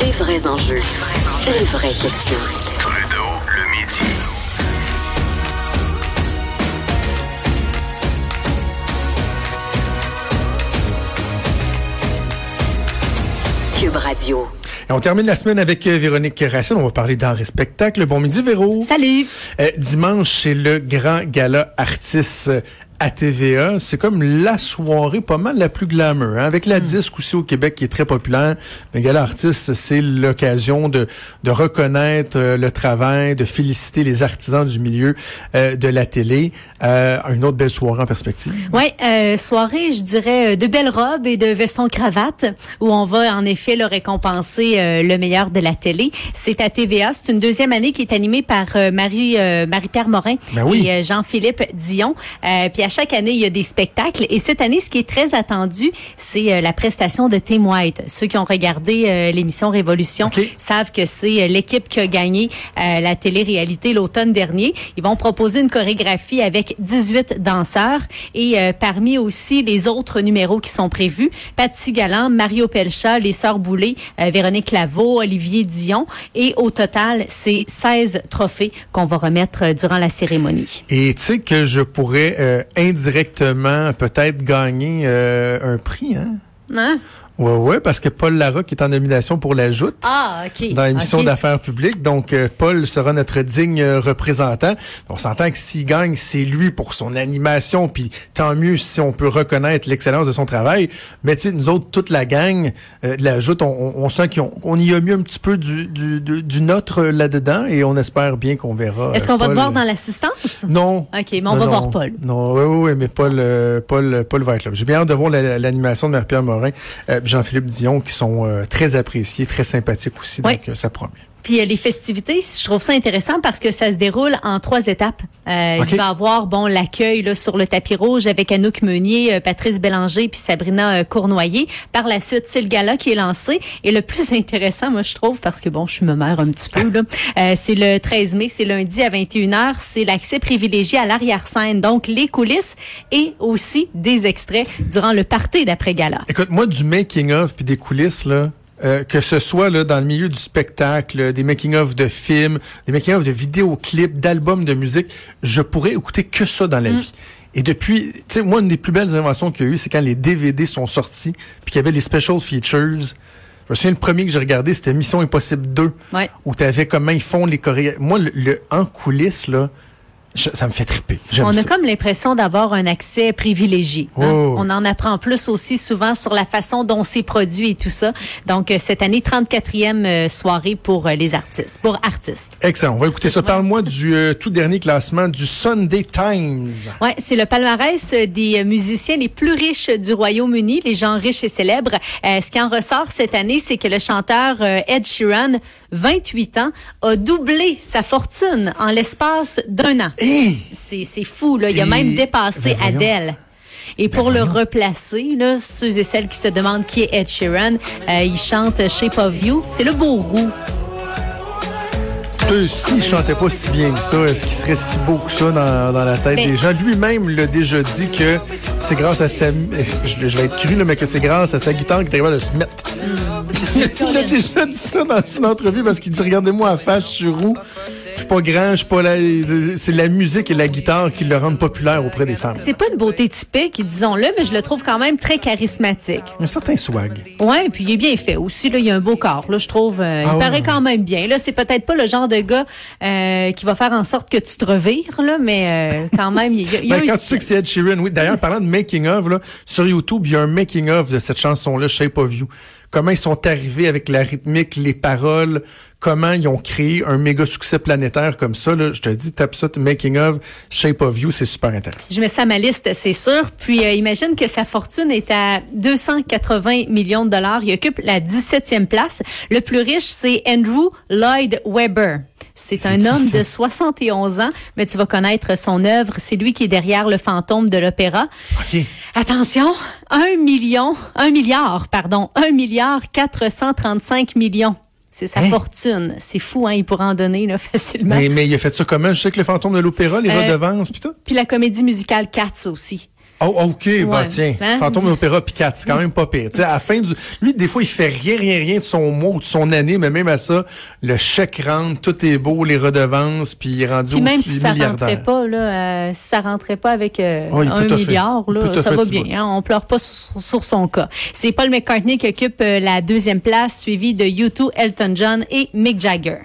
Les vrais enjeux, les vraies questions. Trudeau, le midi. Cube Radio. Et on termine la semaine avec euh, Véronique Racine. On va parler d'art et spectacle. Bon midi, Véro. Salut. Euh, dimanche, c'est le grand gala artiste à TVA. C'est comme la soirée pas mal la plus glamour. Hein? Avec la disque aussi au Québec qui est très populaire. Mais gala artiste, c'est l'occasion de, de reconnaître euh, le travail, de féliciter les artisans du milieu euh, de la télé. Euh, une autre belle soirée en perspective. Oui, euh, soirée, je dirais, euh, de belles robes et de vestons cravates, où on va en effet le récompenser euh, le meilleur de la télé. C'est à TVA. C'est une deuxième année qui est animée par euh, Marie euh, Marie-Pierre Morin Ben oui. et Jean-Philippe Dion. Euh, puis à chaque année, il y a des spectacles. Et cette année, ce qui est très attendu, c'est euh, la prestation de Tim White. Ceux qui ont regardé euh, l'émission Révolution savent que c'est euh, l'équipe qui a gagné euh, la télé-réalité l'automne dernier. Ils vont proposer une chorégraphie avec 18 danseurs et euh, parmi aussi les autres numéros qui sont prévus, Patsy Galland, Mario Pelcha, les Sœurs Boulay, euh, Véronique Laveau, Olivier Dion et au total, c'est 16 trophées qu'on va remettre durant la cérémonie. Et tu sais que je pourrais euh, indirectement peut-être gagner euh, un prix, hein? Hein? Ouais, ouais, parce que Paul Larocque est en nomination pour la joute. Ah, OK. dans l'émission OK. d'affaires publiques. Donc, euh, Paul sera notre digne euh, représentant. On s'entend que s'il gagne, c'est lui pour son animation, puis tant mieux si on peut reconnaître l'excellence de son travail. Mais tu sais, nous autres, toute la gang euh, de la joute, on, sent qu'on on y a mis un petit peu du, du, du, du nôtre là-dedans et on espère bien qu'on verra. Est-ce euh, qu'on va te voir dans l'assistance? Non. OK, mais on Non, va non. voir Paul. Non, oui, oui, oui, mais Paul, euh, Paul, Paul va être là. J'ai bien hâte de voir la- l'animation de Marie-Pierre Morin, Jean-Philippe Dion, qui sont euh, très appréciés, très sympathiques aussi. Oui. Donc, euh, ça promet. Puis euh, les festivités, je trouve ça intéressant parce que ça se déroule en trois étapes. Euh. Il va y avoir bon l'accueil là, sur le tapis rouge avec Anouk Meunier, euh, Patrice Bélanger puis Sabrina euh, Cournoyer. Par la suite, c'est le gala qui est lancé. Et le plus intéressant, moi je trouve, parce que bon, je me mère un petit peu là, euh, c'est le 13 mai, c'est lundi à 21h. C'est l'accès privilégié à l'arrière-scène, donc les coulisses et aussi des extraits durant le party d'après-gala. Écoute, moi, du making-of puis des coulisses, là, euh, que ce soit là dans le milieu du spectacle, des making-of de films, des making-of de vidéoclips, d'albums de musique, je pourrais écouter que ça dans la Mm. vie. Et depuis, tu sais, moi, une des plus belles inventions qu'il y a eu, c'est quand les DVD sont sortis, puis qu'il y avait les special features. Je me souviens, le premier que j'ai regardé, c'était Mission Impossible 2, Ouais. où tu avais comment ils font les chorégraphies. Moi, le, le en coulisses, là, je- ça me fait triper. J'aime On a ça. comme l'impression d'avoir un accès privilégié. hein. Oh. On en apprend plus aussi souvent sur la façon dont c'est produit et tout ça. Donc, euh, cette année, 34e euh, soirée pour euh, les artistes, pour artistes. Excellent. On va écouter ça. Parle-moi du euh, tout dernier classement du Sunday Times. Ouais, c'est le palmarès des musiciens les plus riches du Royaume-Uni, les gens riches et célèbres. Euh, ce qui en ressort cette année, c'est que le chanteur euh, Ed Sheeran, 28 ans, a doublé sa fortune en l'espace d'un an. C'est fou, là. Il a même dépassé Ben. Adele. Et pour le replacer, là, ceux et celles qui se demandent qui est Ed Sheeran, euh, il chante Shape of You. C'est le beau roux. S'il chantait pas si bien que ça, est-ce qu'il serait si beau que ça dans, dans la tête Ben- des gens? Lui-même l'a déjà dit que c'est grâce à sa... Je, je vais être cru, là, mais que c'est grâce à sa guitare qu'il est capable de se mettre. Il a déjà dit ça dans une entrevue parce qu'il dit, regardez-moi à face, je suis roux. Je suis pas grand, je suis pas là. C'est la musique et la guitare qui le rendent populaire auprès des femmes. C'est pas une beauté typique, disons-le, mais je le trouve quand même très charismatique. Un certain swag. Ouais, puis il est bien fait aussi. Là, il a un beau corps. Là, je trouve. euh, Ah il ouais, paraît quand même bien. Là, c'est peut-être pas le genre de gars euh, qui va faire en sorte que tu te revires, là, mais euh, quand même, il y a, y a Ben, un quand tu sais que c'est Ed Sheeran, oui. D'ailleurs, parlant de making of, là, sur YouTube, il y a un making of de cette chanson-là, Shape of You. Comment ils sont arrivés avec la rythmique, les paroles, comment ils ont créé un méga succès planétaire comme ça. Je te dis, tape ça, Making of, Shape of You, c'est super intéressant. Je mets ça à ma liste, c'est sûr. Puis euh, imagine que sa fortune est à 280 millions de dollars. Il occupe la 17e place. Le plus riche, c'est Andrew Lloyd Webber. C'est un homme de 71 ans, mais tu vas connaître son œuvre. C'est lui qui est derrière le fantôme de l'opéra. OK. Attention, un million, un milliard, pardon, un milliard 435 millions. C'est sa Hein? fortune. C'est fou, hein, il pourra en donner là, facilement. Mais, mais il a fait ça comment? Je sais que le fantôme de l'opéra, les Euh, redevances, pis tout. Puis la comédie musicale Cats aussi. Oh, OK, bah Ouais. tiens. Hein? Fantôme pis quatre, c'est quand même pas pire. Tu sais, à la fin du. Lui, des fois, il fait rien, rien, rien de son mois ou de son année, mais même à ça, le chèque rentre, tout est beau, les redevances, puis il est rendu Puis même au-dessus si ça rentrait pas là, euh, si ça rentrait pas avec euh, Oh, un milliard là, ça va bien. Hein, on pleure pas sur, sur son cas. C'est Paul McCartney qui occupe euh, la deuxième place, suivi de U2, Elton John et Mick Jagger.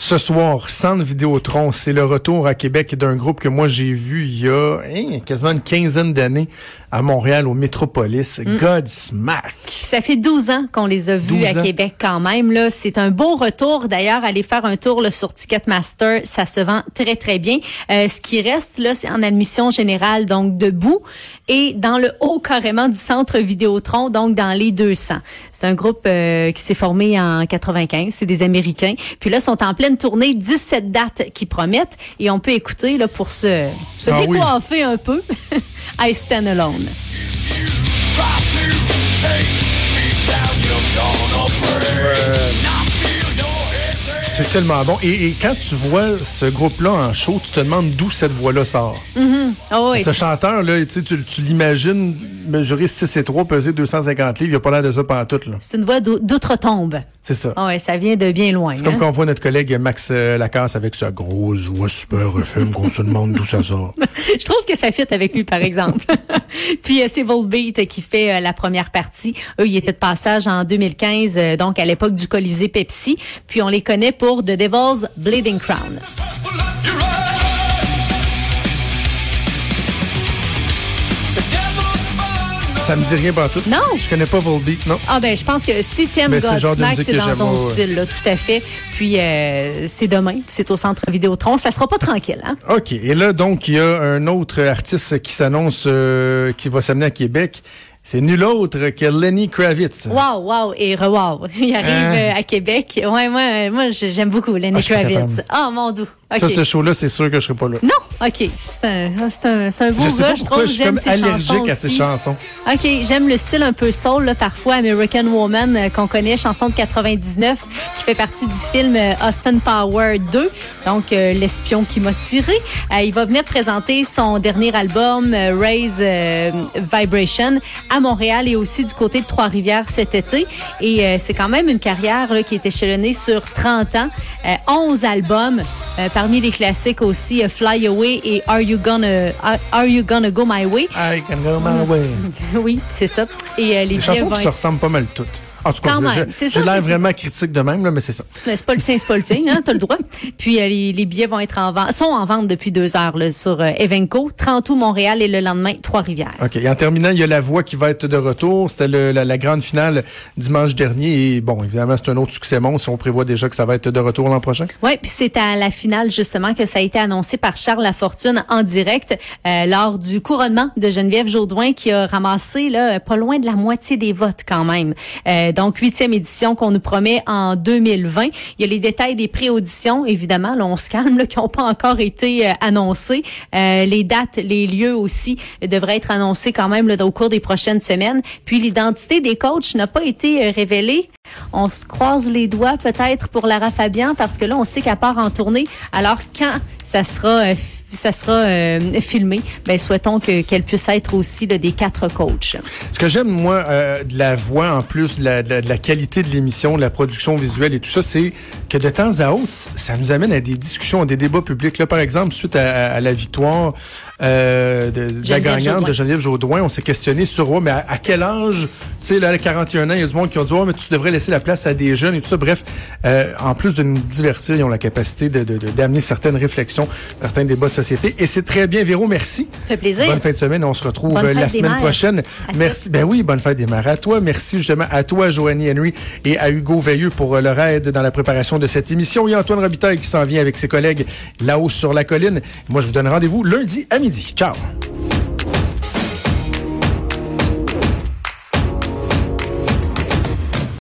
Ce soir, Centre Vidéotron, c'est le retour à Québec d'un groupe que moi j'ai vu il y a hein, quasiment une quinzaine d'années à Montréal, au Métropolis, Mm. Godsmack. Ça fait 12 ans qu'on les a vus 12 à ans. Québec quand même. Là, c'est un beau retour. D'ailleurs, aller faire un tour là, sur Ticketmaster, ça se vend très très bien. Euh, ce qui reste là, c'est en admission générale, donc debout et dans le haut carrément du centre Vidéotron, donc dans les 200. C'est un groupe euh, qui s'est formé en 95. C'est des Américains. Puis là, sont en pleine tournée, 17 dates qui promettent et on peut écouter là pour se, se Ah oui. décoiffer un peu. I Stand Alone. C'est tellement bon. Et, et quand tu vois ce groupe-là en show, tu te demandes d'où cette voix-là sort. Oh, oui, Ce chanteur-là, tu, l'imagines mesurer 6 et 3, peser 250 livres. Il a pas l'air de ça pantoute, là. c'est une voix d'ou- d'outre-tombe. C'est ça. Ah ouais, ça vient de bien loin. C'est comme hein. quand on voit notre collègue Max euh, Lacasse avec sa grosse voix super FM qu'on se demande d'où ça sort. Je trouve que ça fit avec lui, par exemple. Puis euh, c'est Volbeat qui fait euh, la première partie. Eux, ils étaient de passage en 2015, euh, donc à l'époque du Colisée Pepsi. Puis on les connaît pour The Devil's Bleeding Crown. Ça me dit rien pantoute. Non. Je connais pas Volbeat, non. Ah ben, je pense que si t'aimes Godsmack, c'est dans ton ouais. style, là, tout à fait. Puis euh, c'est demain, c'est au Centre Vidéotron. Ça sera pas tranquille, hein? OK. Et là, donc, il y a un autre artiste qui s'annonce, euh, qui va s'amener à Québec. C'est nul autre que Lenny Kravitz. Wow, wow et re-wow. Il arrive Hein? euh, à Québec. Ouais, moi, moi j'ai- j'aime beaucoup Lenny Ah, Kravitz. Ah, mon doux. OK. Ça, ce show-là, c'est sûr que je serai pas là. Non, OK. C'est un, ah, c'est un, c'est un beau Je sais gars, pas je trouve. je suis J'aime comme ses chansons allergique à ces chansons. OK, j'aime le style un peu soul, là, parfois American Woman euh, qu'on connaît, chanson de 99, qui fait partie du film euh, Austin Power 2, donc euh, l'espion qui m'a tiré. Euh, il va venir présenter son dernier album, Raise Vibration, à Montréal et aussi du côté de Trois-Rivières cet été. Et c'est quand même une carrière là, qui est échelonnée sur 30 ans, euh, 11 albums, parmi les classiques aussi euh, Fly Away et Are You Gonna Are, Are You Gonna Go My Way? I can go my way. Oui, c'est ça. Et euh, les billets chansons qui se ressemblent pas mal toutes. En tout cas, Quand je- même, c'est j'ai ça, l'air mais c'est vraiment critique de même, là, mais c'est ça. C'est pas le tien, c'est pas le tien, hein, t'as le droit. Puis euh, les, les billets vont être en vente, sont en vente depuis deux heures là, sur euh, Evenco, 30 août Montréal et le lendemain Trois-Rivières. OK. Et en terminant, il y a La Voix qui va être de retour. C'était la grande finale dimanche dernier. Et bon, évidemment, c'est un autre succès monstre. On prévoit déjà que ça va être de retour l'an prochain. Oui, puis c'est à la finale justement que ça a été annoncé par Charles Lafortune en direct euh, lors du couronnement de Geneviève Jaudoin qui a ramassé là pas loin de la moitié des votes quand même. Euh, donc huitième édition qu'on nous promet en 2020. Il y a les détails des pré-auditions évidemment, là on se calme là qui n'ont pas encore été euh, annoncés. Euh, les dates, les lieux aussi euh, devraient être annoncés quand même là, au cours des prochaines semaines. Puis l'identité des coachs n'a pas été euh, révélée. On se croise les doigts peut-être pour Lara Fabian parce que là, on sait qu'elle part en tournée. Alors, quand ça sera, euh, ça sera euh, filmé, ben, souhaitons que qu'elle puisse être aussi là, des quatre coachs. Ce que j'aime, moi, euh, de la voix, en plus de la, de la- qualité de l'émission, de la production visuelle et tout ça, c'est que de temps à autre, ça nous amène à des discussions, à des débats publics. Là, par exemple, suite à, à la victoire euh, de, de la gagnante Jaudoin. de Geneviève Jaudoin, on s'est questionné sur ouais, mais à, à quel âge sais, là, à 41 ans, il y a du monde qui ont dit, oh, mais tu devrais laisser la place à des jeunes et tout ça. Bref, en plus de nous divertir, ils ont la capacité de, de, d'amener certaines réflexions, certains débats société. Et c'est très bien. Véro, merci. Ça fait plaisir. Bonne fin de semaine. On se retrouve euh, la semaine mères. prochaine. À Merci. Ben oui, bonne fête des mères. À toi, merci justement à toi, Joanie Henry, et à Hugo Veilleux pour euh, leur aide dans la préparation de cette émission. Il y a Antoine Robitaille qui s'en vient avec ses collègues là-haut sur la colline. Moi, je vous donne rendez-vous lundi à midi. Ciao.